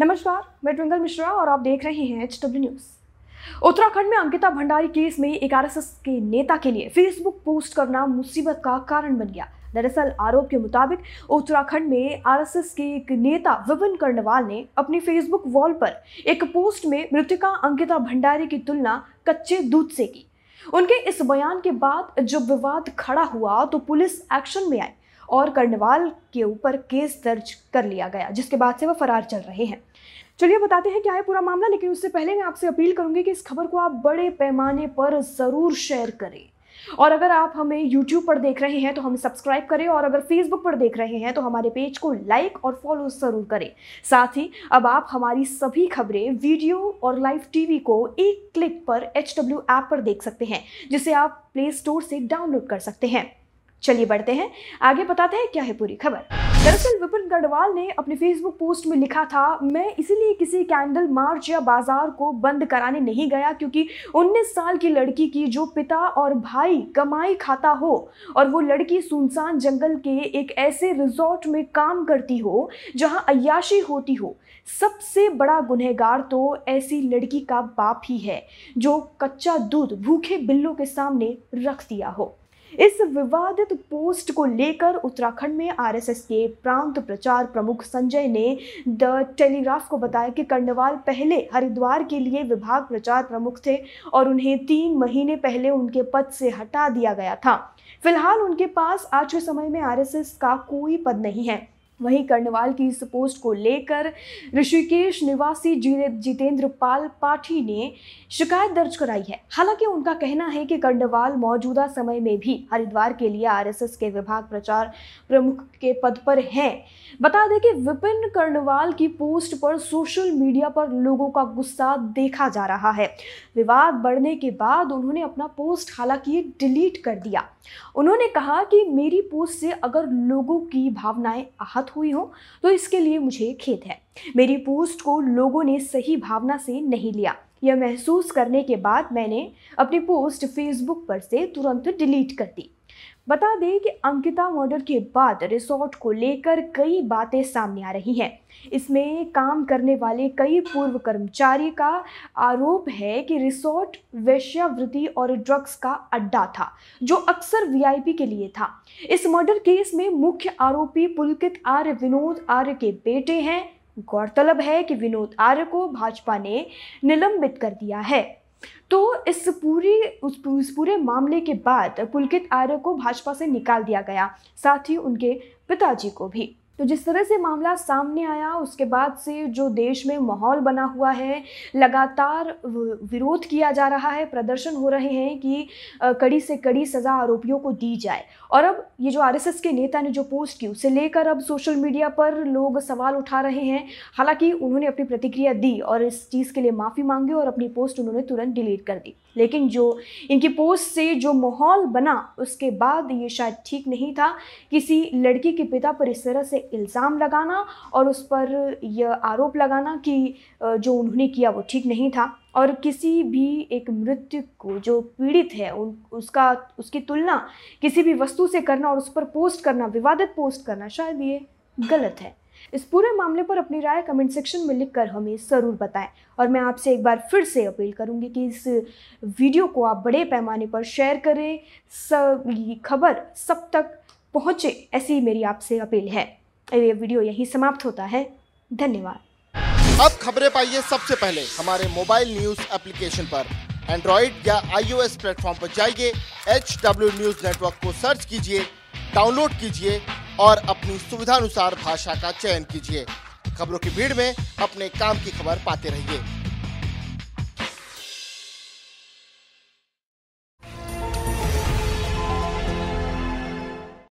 नमस्कार, मैं ट्विंकल मिश्रा और आप देख रहे हैं एच डब्ल्यू न्यूज़ उत्तराखंड में अंकिता भंडारी केस में एक आरएसएस के नेता के लिए फेसबुक पोस्ट करना मुसीबत का कारण बन गया। दरअसल, आरोप के मुताबिक उत्तराखंड में आरएसएस के एक नेता विपिन कर्णवाल ने अपनी फेसबुक वॉल पर एक पोस्ट में मृतिका अंकिता भंडारी की तुलना कच्चे दूध से की। उनके इस बयान के बाद जब विवाद खड़ा हुआ तो पुलिस एक्शन में आई और कर्णवाल के ऊपर केस दर्ज कर लिया गया, जिसके बाद से वह फरार चल रहे हैं। चलिए बताते हैं क्या है पूरा मामला, लेकिन उससे पहले मैं आपसे अपील करूँगी कि इस खबर को आप बड़े पैमाने पर ज़रूर शेयर करें। और अगर आप हमें YouTube पर देख रहे हैं तो हमें सब्सक्राइब करें और अगर Facebook पर देख रहे हैं तो हमारे पेज को लाइक और फॉलो ज़रूर करें। साथ ही, अब आप हमारी सभी खबरें वीडियो और लाइव टीवी को एक क्लिक पर एच डब्ल्यू ऐप पर देख सकते हैं, जिसे आप प्ले स्टोर से डाउनलोड कर सकते हैं। चलिए बढ़ते हैं। आगे बताते हैं क्या है पूरी खबर। दरअसल विपिन गढ़वाल ने अपने फेसबुक पोस्ट में लिखा था, मैं इसीलिए किसी कैंडल मार्च या बाज़ार को बंद कराने नहीं गया क्योंकि 19 साल की लड़की की जो पिता और भाई कमाई खाता हो और वो लड़की सुनसान जंगल के एक ऐसे रिजॉर्ट में काम करती हो जहाँ अयाशी होती हो, सबसे बड़ा गुनहगार तो ऐसी लड़की का बाप ही है जो कच्चा दूध भूखे बिल्लों के सामने रख दिया हो। इस विवादित पोस्ट को लेकर उत्तराखंड में आरएसएस के प्रांत प्रचार प्रमुख संजय ने द टेलीग्राफ को बताया कि कर्णवाल पहले हरिद्वार के लिए विभाग प्रचार प्रमुख थे और उन्हें तीन महीने पहले उनके पद से हटा दिया गया था। फ़िलहाल उनके पास आज के समय में आरएसएस का कोई पद नहीं है। वहीं कर्णवाल की इस पोस्ट को लेकर ऋषिकेश निवासी जितेंद्र पाल पाठी ने शिकायत दर्ज कराई है। हालाँकि उनका कहना है कि कर्णवाल मौजूदा समय में भी हरिद्वार के लिए आरएसएस के विभाग प्रचार प्रमुख के पद पर हैं। बता दें कि विपिन कर्णवाल की पोस्ट पर सोशल मीडिया पर लोगों का गुस्सा देखा जा रहा है। विवाद बढ़ने के बाद उन्होंने अपना पोस्ट हालाँकि डिलीट कर दिया। उन्होंने कहा कि मेरी पोस्ट से अगर लोगों की भावनाएँ आहत हुई हो तो इसके लिए मुझे खेद है। मेरी पोस्ट को लोगों ने सही भावना से नहीं लिया। यह महसूस करने के बाद मैंने अपनी पोस्ट फेसबुक पर से तुरंत डिलीट कर दी। बता दें कि अंकिता मर्डर के बाद रिसोर्ट को लेकर कई बातें सामने आ रही हैं। इसमें काम करने वाले कई पूर्व कर्मचारी का आरोप है कि रिसोर्ट वेश्यावृत्ति और ड्रग्स का अड्डा था, जो अक्सर वीआईपी के लिए था। इस मर्डर केस में मुख्य आरोपी पुलकित आर्य, विनोद आर्य के बेटे हैं। गौरतलब है कि विनोद आर्य को भाजपा ने निलंबित कर दिया है। तो इस पूरी उस, पूरे मामले के बाद पुलकित आर्य को भाजपा से निकाल दिया गया साथ ही उनके पिताजी को भी। तो जिस तरह से मामला सामने आया, उसके बाद से जो देश में माहौल बना हुआ है, लगातार विरोध किया जा रहा है, प्रदर्शन हो रहे हैं कि कड़ी से कड़ी सज़ा आरोपियों को दी जाए। और अब ये जो आरएसएस के नेता ने जो पोस्ट की, उसे लेकर अब सोशल मीडिया पर लोग सवाल उठा रहे हैं। हालाँकि उन्होंने अपनी प्रतिक्रिया दी और इस चीज़ के लिए माफ़ी मांगी और अपनी पोस्ट उन्होंने तुरंत डिलीट कर दी। लेकिन जो इनकी पोस्ट से जो माहौल बना, उसके बाद ये शायद ठीक नहीं था। किसी लड़की के पिता पर इस तरह से इल्ज़ाम लगाना और उस पर यह आरोप लगाना कि जो उन्होंने किया वो ठीक नहीं था। और किसी भी एक मृत्यु को जो पीड़ित है, उन, उसका, उसकी तुलना किसी भी वस्तु से करना और उस पर पोस्ट करना, विवादित पोस्ट करना शायद ये गलत है। इस पूरे मामले पर अपनी राय कमेंट सेक्शन में लिखकर हमें ज़रूर बताएँ। और मैं आपसे एक बार फिर से अपील करूँगी कि इस वीडियो को आप बड़े पैमाने पर शेयर करें। सब खबर सब तक पहुँचे, ऐसी मेरी आपसे अपील है। ये वीडियो यही समाप्त होता है। धन्यवाद। अब खबरें पाइए सबसे पहले। हमारे मोबाइल न्यूज़ एप्लीकेशन पर। एंड्रॉइड या आईओएस प्लेटफॉर्म पर जाइए एच डब्ल्यू न्यूज़ नेटवर्क को सर्च कीजिए, डाउनलोड कीजिए और अपनी सुविधानुसार भाषा का चयन कीजिए। खबरों की भीड़ में अपने काम की खबर पाते रहिए।